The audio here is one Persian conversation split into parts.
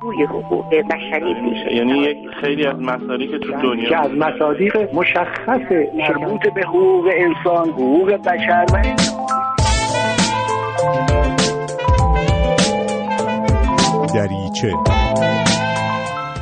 روی حقوق بشری میشه. یعنی یک خیلی از مسائلی که تو دنیا که از مصادیق مشخص مربوط به حقوق انسان حقوق بشر. و دریچه.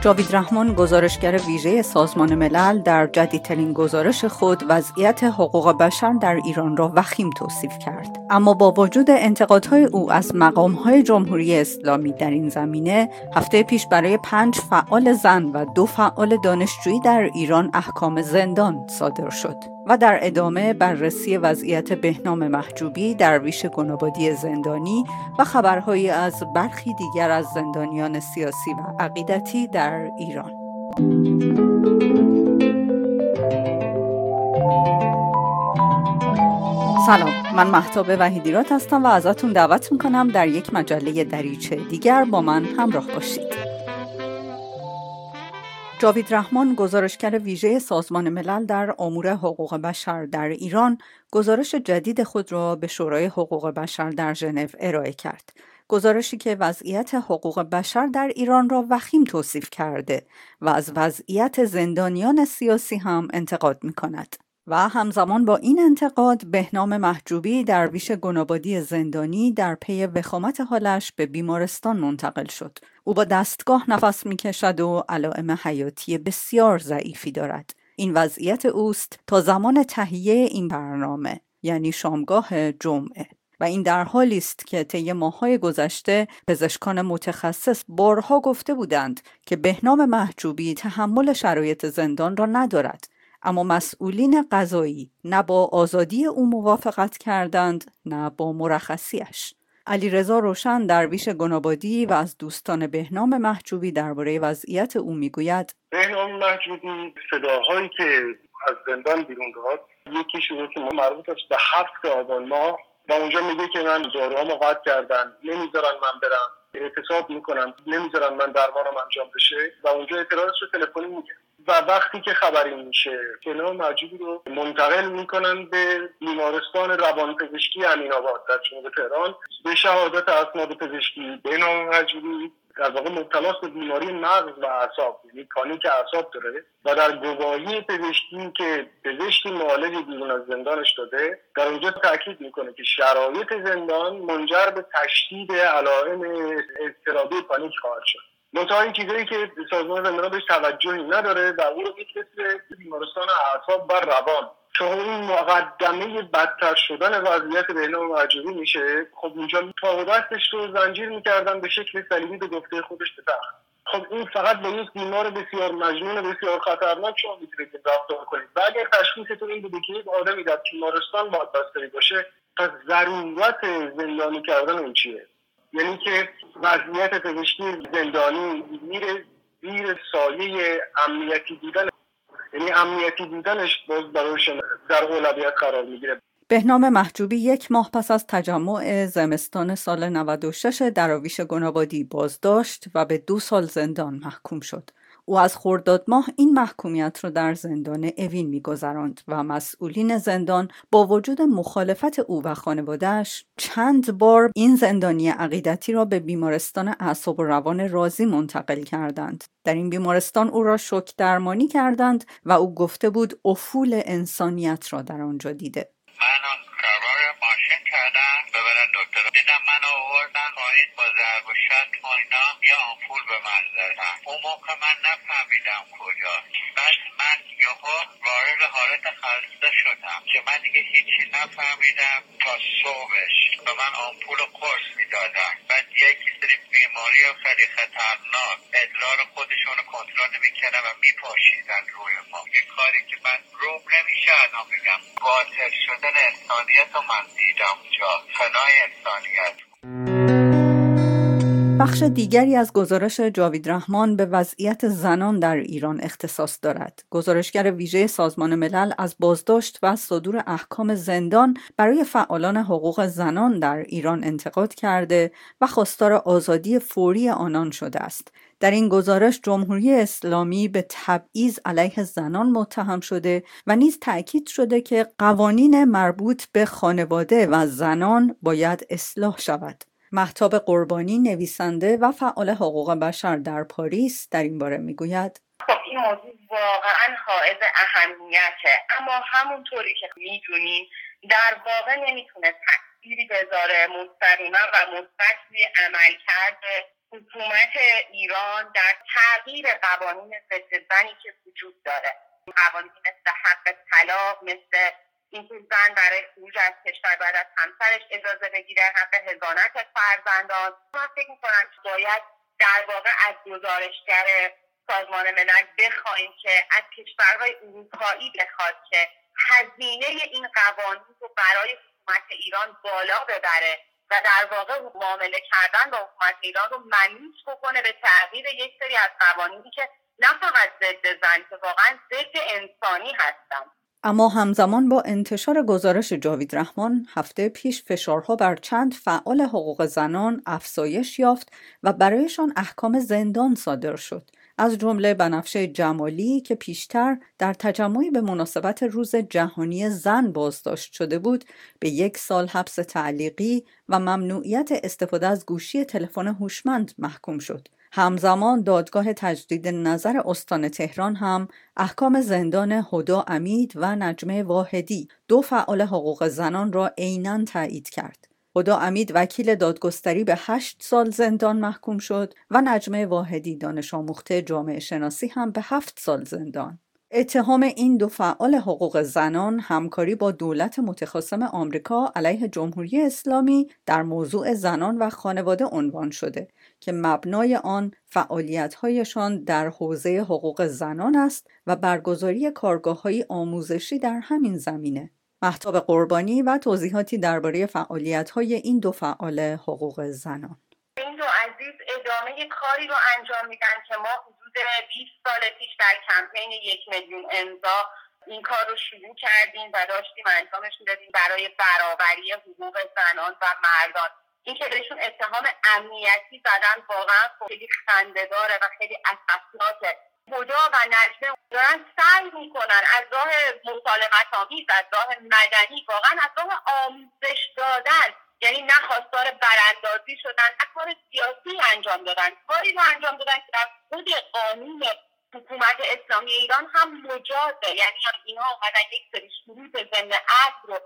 جاوید رحمان گزارشگر ویژه سازمان ملل در جدیدترین گزارش خود وضعیت حقوق بشر در ایران را وخیم توصیف کرد. اما با وجود انتقادهای او از مقامهای جمهوری اسلامی در این زمینه هفته پیش برای پنج فعال زن و دو فعال دانشجویی در ایران احکام زندان صادر شد. و در ادامه بررسی وضعیت بهنام محجوبی درویش گنابادی زندانی و خبرهایی از برخی دیگر از زندانیان سیاسی و عقیدتی در ایران. سلام من محتاب وحیدیرات هستم و ازتون دعوت می‌کنم در یک مجله دریچه دیگر با من همراه باشید. جاوید رحمان گزارشگر ویژه سازمان ملل در امور حقوق بشر در ایران گزارش جدید خود را به شورای حقوق بشر در ژنو ارائه کرد گزارشی که وضعیت حقوق بشر در ایران را وخیم توصیف کرده و از وضعیت زندانیان سیاسی هم انتقاد می کند. و همزمان با این انتقاد بهنام محجوبی در ویش گنابادی زندانی در پی وخامت حالش به بیمارستان منتقل شد. او با دستگاه نفس می‌کشد و علائم حیاتی بسیار ضعیفی دارد. این وضعیت اوست تا زمان تهیه این برنامه یعنی شامگاه جمعه. و این در حالی است که طی ماههای گذشته پزشکان متخصص بارها گفته بودند که بهنام محجوبی تحمل شرایط زندان را ندارد. اما مسئولین قضایی نه با آزادی او موافقت کردند نه با مرخصیش علی رضا روشن درویش گنابادی و از دوستان بهنام محجوبی درباره وضعیت او می‌گوید بهنام محجوبی صداهایی که از زندان بیرون داد یکی شروع که مربوط است به هفت آبان ماه و اونجا میگه که من داروهامو قطع کردن نمی‌ذارن من برم. اعتصاب می‌کنم. نمی‌ذارن من درمانم انجام بشه. و اونجا اعتراضش رو تلفنی میگه و وقتی که خبری میشه کلام مجیدی رو منتقل می‌کنن به بیمارستان روانپزشکی امین آباد در جنوب تهران. به شهادت اسناد پزشکی به نام مجیدی در واقع مبتلاست به بیماری مغز و اعصاب یعنی پانیک اعصاب داره. و در گواهی پزشکی که پزشکی معالج بیرون از زندانش داده در اونجا تاکید می‌کنه که شرایط زندان منجر به تشدید علائم اضطرابی پانیک خواهد شد. منتها این چیزایی که سازمان زندان بهش توجهی نداره و او رو میفرسته بیمارستان اعصاب و روان. که این مقدمه بدتر شدن وضعیت بهنام مرجوی میشه. خب اونجا پا دستش رو زنجیر می‌کردن به شکل سلیمی به گفته خودش به تخت خب این فقط با یک بیمار بسیار مجنون بسیار خطرناک شما می‌تونید رفتار کنید. و اگر تشخیصتون این بوده که یک آدمی در بیمارستان باید بستری باشه پس ضرورت زندانی کردن اون چیه؟ یعنی که وضعیت پزشکی زندانی میره زیر سایه امنیتی بودن یعنی امنیتی بودنش باز براش در اولویت قرار می‌گیره بهنام محجوبی یک ماه پس از تجمع زمستان سال 96 دراویش گنابادی بازداشت و به دو سال زندان محکوم شد. او از خرداد ماه این محکومیت را در زندان اوین میگذراند و مسئولین زندان با وجود مخالفت او و خانوادهش چند بار این زندانی عقیدتی را به بیمارستان اعصاب و روان رازی منتقل کردند. در این بیمارستان او را شک درمانی کردند و او گفته بود افول انسانیت را در آنجا دیده. ماشین کردن ببرن دکتر دیدم من آوردن پایین با ضرب و شتم اینا. یه آمپول به من زدن اون موقع من نفهمیدم کجا. بعد من یهو وارد حالت خسته شدم که من دیگه هیچی نفهمیدم تا صبحش به من آمپول قرص می‌دادن. بعد یکی سری بیماری خیلی خطرناک ادرار خودشون رو کنترل نمی‌کردن و میپاشیدن روی ما. یه کاری که من روم نمیشه الان بگم. باطل شدن انسانیت و من دیدم اونجا. فنای انسانیت. بخش دیگری از گزارش جاوید رحمان به وضعیت زنان در ایران اختصاص دارد. گزارشگر ویژه سازمان ملل از بازداشت و صدور احکام زندان برای فعالان حقوق زنان در ایران انتقاد کرده و خواستار آزادی فوری آنان شده است. در این گزارش جمهوری اسلامی به تبعیض علیه زنان متهم شده و نیز تأکید شده که قوانین مربوط به خانواده و زنان باید اصلاح شود. محتاب قربانی نویسنده و فعال حقوق بشر در پاریس در این باره می‌گوید. خب این موضوع واقعا حائز اهمیته. اما همونطوری که می‌دونیم در واقع نمی‌تونه تأثیری بذاره مستقیما و مثبت روی عملکرد حکومت ایران در تغییر قوانین ضد که وجود داره. قوانین مثل حق طلاق مثل اینکه زن برای خروج از کشور بعد از همسرش اجازه بگیره حق هزانت فرزندان. من فکر می‌کنم که باید در واقع از گزارشگر سازمان ملل بخواهیم که از کشورهای اروپایی بخواد که هزینه این قوانین رو برای حکومت ایران بالا ببره و در واقع معامله کردن با حکومت ایران رو منوط بکنه به تغییر یک سری از قوانینی که نه فقط ضد زن که واقعا ضد انسانی هستن. اما همزمان با انتشار گزارش جاوید رحمان هفته پیش فشارها بر چند فعال حقوق زنان افزایش یافت و برایشان احکام زندان صادر شد. از جمله بنفشه جمالی که پیشتر در تجمعی به مناسبت روز جهانی زن بازداشت شده بود به یک سال حبس تعلیقی و ممنوعیت استفاده از گوشی تلفن هوشمند محکوم شد. همزمان دادگاه تجدید نظر استان تهران هم احکام زندان هدا امید و نجمه واحدی دو فعال حقوق زنان را عینا تایید کرد خدا امید وکیل دادگستری به هشت سال زندان محکوم شد و نجمه واحدی دانش آموخته جامعه شناسی هم به هفت سال زندان. اتهام این دو فعال حقوق زنان همکاری با دولت متخاصم آمریکا علیه جمهوری اسلامی در موضوع زنان و خانواده عنوان شده که مبنای آن فعالیت‌هایشان در حوزه حقوق زنان است و برگزاری کارگاه‌های آموزشی در همین زمینه. محتاب قربانی و توضیحاتی درباره فعالیت های این دو فعال حقوق زنان این دو عزیز ادامه کاری رو انجام میدن که ما حدود 20 سال پیش در کمپین یک میلیون امضا این کار رو شروع کردیم و داشتیم انجامش می‌دادیم برای برابری حقوق زنان و مردان این که بهشون اتهام امنیتی زدن واقعا خیلی خندهداره و خیلی اساسناکه هدا و نجمه دارن سعی می‌کنن از راه مسالمت آمیز از راه مدنی واقعا از راه آموزش دادن یعنی نه خواستار براندازی شدن نه کار سیاسی انجام دادن. کاری رو انجام دادن که در خود قانون حکومت اسلامی ایران هم مجازه. یعنی اینها اومدن یک سری شروط ضمن عقل رو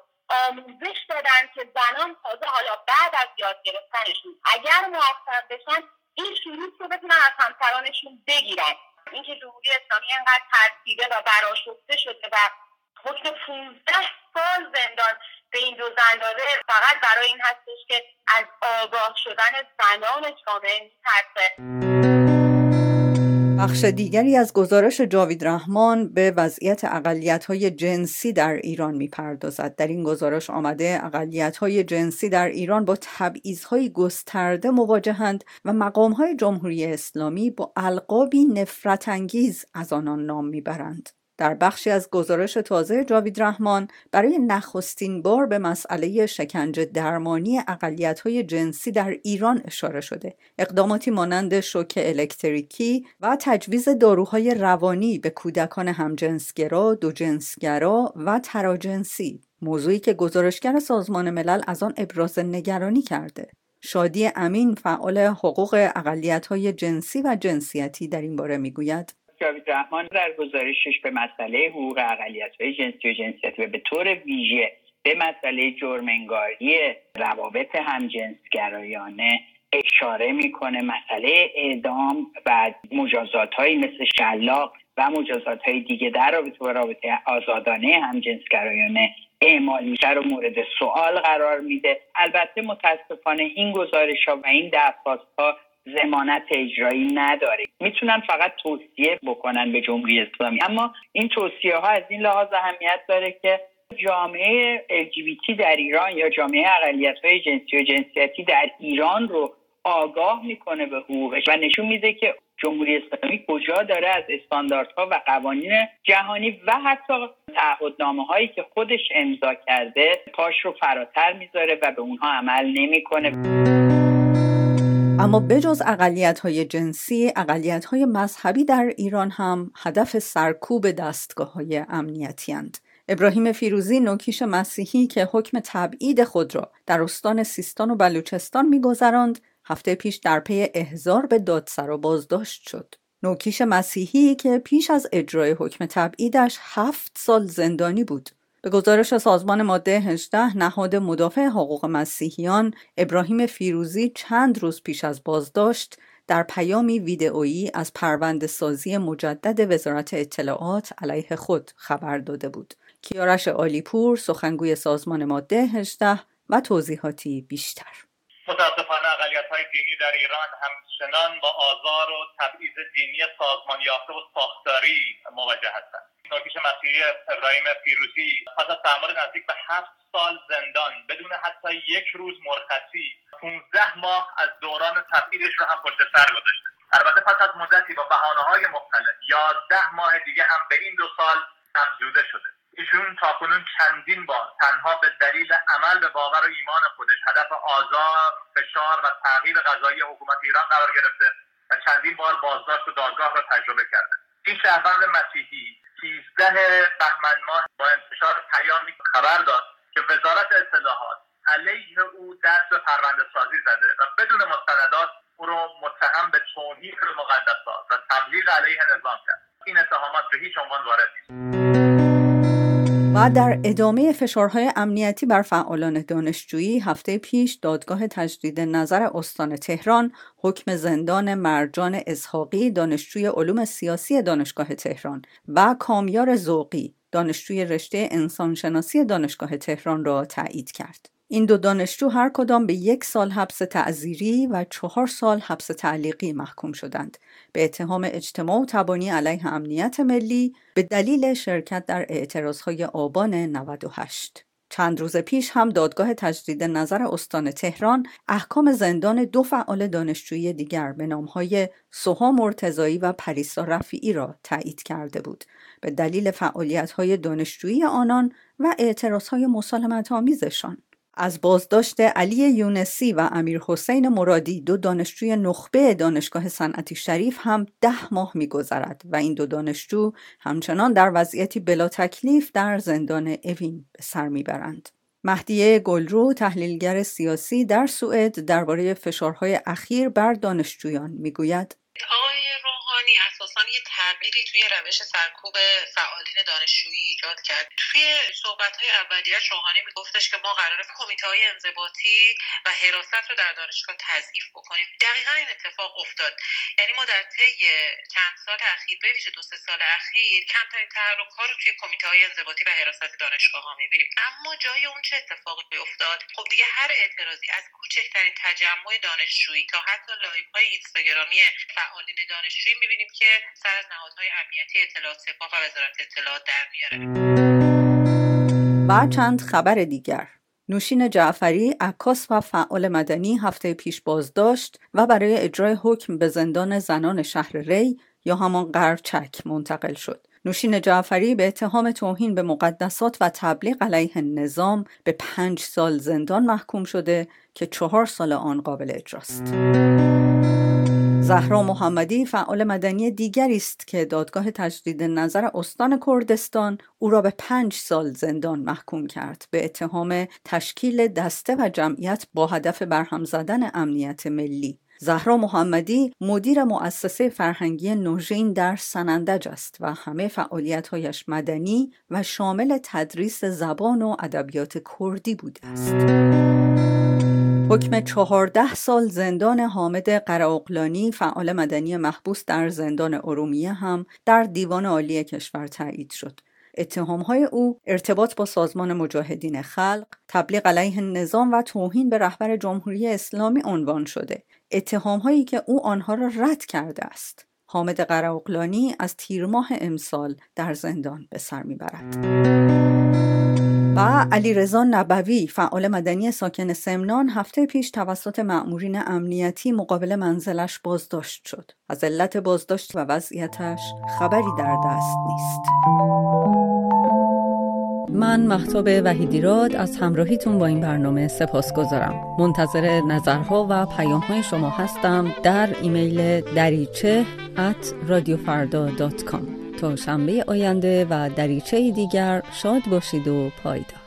آموزش دادن که زنان تازه حالا بعد از یاد گرفتنشون اگر موفق بشن این شروط رو بتونن از همسرانشون بگیرن. اینکه جمهوری اسلامی انقدر ترسیده و براشفته شده و حکم 15 سال زندان به این دو زن داده فقط برای این هستش که از آگاه شدن زنان جامعه میترسه. بخش دیگری از گزارش جاوید رحمان به وضعیت اقلیت های جنسی در ایران می‌پردازد. در این گزارش آمده اقلیت های جنسی در ایران با تبعیض های گسترده مواجهند و مقام های جمهوری اسلامی با القابی نفرت انگیز از آنان نام می‌برند. در بخشی از گزارش تازه جاوید رحمان برای نخستین بار به مسئله شکنجه درمانی های جنسی در ایران اشاره شده. اقداماتی مانند شوک الکتریکی و تجویز داروهای روانی به کودکان همجنسگرا، دوجنسگرا و تراجنسی موضوعی که گزارشگر سازمان ملل از آن ابراز نگرانی کرده. شادی امین فعال حقوق های جنسی و جنسیتی در این باره می‌گوید جاوید رحمان در گزارشش به مسئله حقوق اقلیت های جنسی و جنسیتی و به طور ویژه به مسئله جرمنگاری روابط همجنسگرایانه اشاره می‌کنه. مسئله اعدام و مجازات های مثل شلاق و مجازات های دیگه در رابطه با رابطه آزادانه همجنسگرایانه اعمال میشه رو مورد سوال قرار میده. البته متاسفانه این گزارش ها و این درخواست ها زمانت اجرایی نداره می‌تونن فقط توصیه بکنن به جمهوری اسلامی اما این توصیه ها از این لحاظ اهمیت داره که جامعه LGBT در ایران یا جامعه اقلیت های جنسی و جنسیتی در ایران رو آگاه می‌کنه به حقوقش و نشون میده که جمهوری اسلامی کجا داره از استانداردها و قوانین جهانی و حتی تعهدنامه هایی که خودش امضا کرده پاش رو فراتر می‌ذاره و به اونها عمل نمی‌کنه. اما بجز اقلیت های جنسی، اقلیت های مذهبی در ایران هم هدف سرکوب دستگاه های امنیتی هند. ابراهیم فیروزی نوکیش مسیحی که حکم تبعید خود را در استان سیستان و بلوچستان میگذراند هفته پیش در پی احضار به دادسرا بازداشت شد نوکیش مسیحی که پیش از اجرای حکم تبعیدش هفت سال زندانی بود به گزارش سازمان ماده 18 نهاد مدافع حقوق مسیحیان ابراهیم فیروزی چند روز پیش از بازداشت در پیامی ویدئویی از پرونده سازی مجدد وزارت اطلاعات علیه خود خبر داده بود. کیارش آلیپور سخنگوی سازمان ماده 18 و توضیحاتی بیشتر متاسفانه اقلیت های دینی در ایران همچنان با آزار و تبعیض دینی سازمان یافته و ساختاری مواجه هستند نوکیش مسیحی ابراهیم فیروزی پس از تحمل نزدیک به هفت سال زندان بدون حتی یک روز مرخصی 15 ماه از دوران تبعیدش رو هم پشت سر گذاشته. البته پس از مدتی با بحانه های مختلف یازده ماه دیگه هم به این دو سال افزوده شده. ایشون تاکنون چندین بار تنها به دلیل عمل به باور و ایمان خودش هدف آزار فشار و تغییر غذایی حکومت ایران قرار گرفته و چندین بار بازداشت و دادگاه را تجربه کرده. این شهروند مسیحی 13 بهمن ماه با انتشار پیامی خبر داد که وزارت اطلاعات علیه او دست به پرونده سازی زده و بدون مستندات او را متهم به توهین به مقدسات و تبلیغ علیه نظام کرد. این اتهامات به هیچ عنوان وارد نیست. و در ادامه فشارهای امنیتی بر فعالان دانشجویی هفته پیش دادگاه تجدید نظر استان تهران حکم زندان مرجان اسحاقی دانشجوی علوم سیاسی دانشگاه تهران و کامیار زوقی دانشجوی رشته انسانشناسی دانشگاه تهران را تایید کرد. این دو دانشجو هر کدام به یک سال حبس تعذیری و چهار سال حبس تعلیقی محکوم شدند. به اتهام اجتماع و تبانی علیه امنیت ملی به دلیل شرکت در اعتراضهای آبان 98 چند روز پیش هم دادگاه تجدید نظر استان تهران احکام زندان دو فعال دانشجویی دیگر به نامهای سوها مرتزایی و پریسا رفیعی را تایید کرده بود. به دلیل فعالیت‌های دانشجویی آنان و اعتراضهای مسالمت آمیزشان از بازداشت علی یونسی و امیر حسین مرادی دو دانشجوی نخبه دانشگاه صنعتی شریف هم ده ماه میگذرد و این دو دانشجو همچنان در وضعیتی بلا تکلیف در زندان اوین به سر می‌برند. مهدیه گلرو تحلیلگر سیاسی در سوئد درباره فشارهای اخیر بر دانشجویان می‌گوید روحانی اساسا یه تغییری توی روش سرکوب فعالین دانشجویی ایجاد کرد. توی صحبت های اولیش روحانی میگفتش که ما قرار کمیته های انضباطی و حراست رو در دانشگاه تضعیف بکنیم. دقیقا این اتفاق افتاد. یعنی ما در طی چند سال اخیر به دو سه سال اخیر کمترین تحرک ها رو توی کمیته های انضباطی و حراست دانشگاه ها می‌بینیم. اما جای اون چه اتفاقی افتاد؟ خب دیگه هر اعتراضی از کوچکترین تجمع دانشجویی تا حتی live های اینستاگرامی فعالین دانشجویی می‌بینیم که سر از نهادهای امنیتی اطلاعات سپاه و وزارت اطلاعات در میاره و چند خبر دیگر نوشین جعفری عکاس و فعال مدنی هفته پیش بازداشت و برای اجرای حکم به زندان زنان شهر ری یا همان قرچک منتقل شد. نوشین جعفری به اتهام توهین به مقدسات و تبلیغ علیه نظام به پنج سال زندان محکوم شده که چهار سال آن قابل اجراست. زهرا محمدی فعال مدنی دیگری است که دادگاه تجدید نظر استان کردستان او را به پنج سال زندان محکوم کرد به اتهام تشکیل دسته و جمعیت با هدف برهم زدن امنیت ملی زهرا محمدی مدیر مؤسسه فرهنگی نوژین در سنندج است و همه فعالیتهایش مدنی و شامل تدریس زبان و ادبیات کردی بوده است. حکم چهارده سال زندان حامد قراقلانی فعال مدنی محبوس در زندان ارومیه هم در دیوان عالی کشور تایید شد. اتهامهای او ارتباط با سازمان مجاهدین خلق، تبلیغ علیه نظام و توهین به رهبر جمهوری اسلامی عنوان شده. اتهامهایی که او آنها را رد کرده است. حامد قراقلانی از تیر ماه امسال در زندان به سر می‌برد. و علی رضا نبوی فعال مدنی ساکن سمنان هفته پیش توسط مأمورین امنیتی مقابل منزلش بازداشت شد. از علت بازداشت و وضعیتش خبری در دست نیست. من محتاب وحیدیراد از همراهیتون با این برنامه سپاس گذارم. منتظر نظرها و پیامهای شما هستم در ایمیل دریچه at چهارشنبه آینده و دریچه دیگر شاد باشید و پایدار.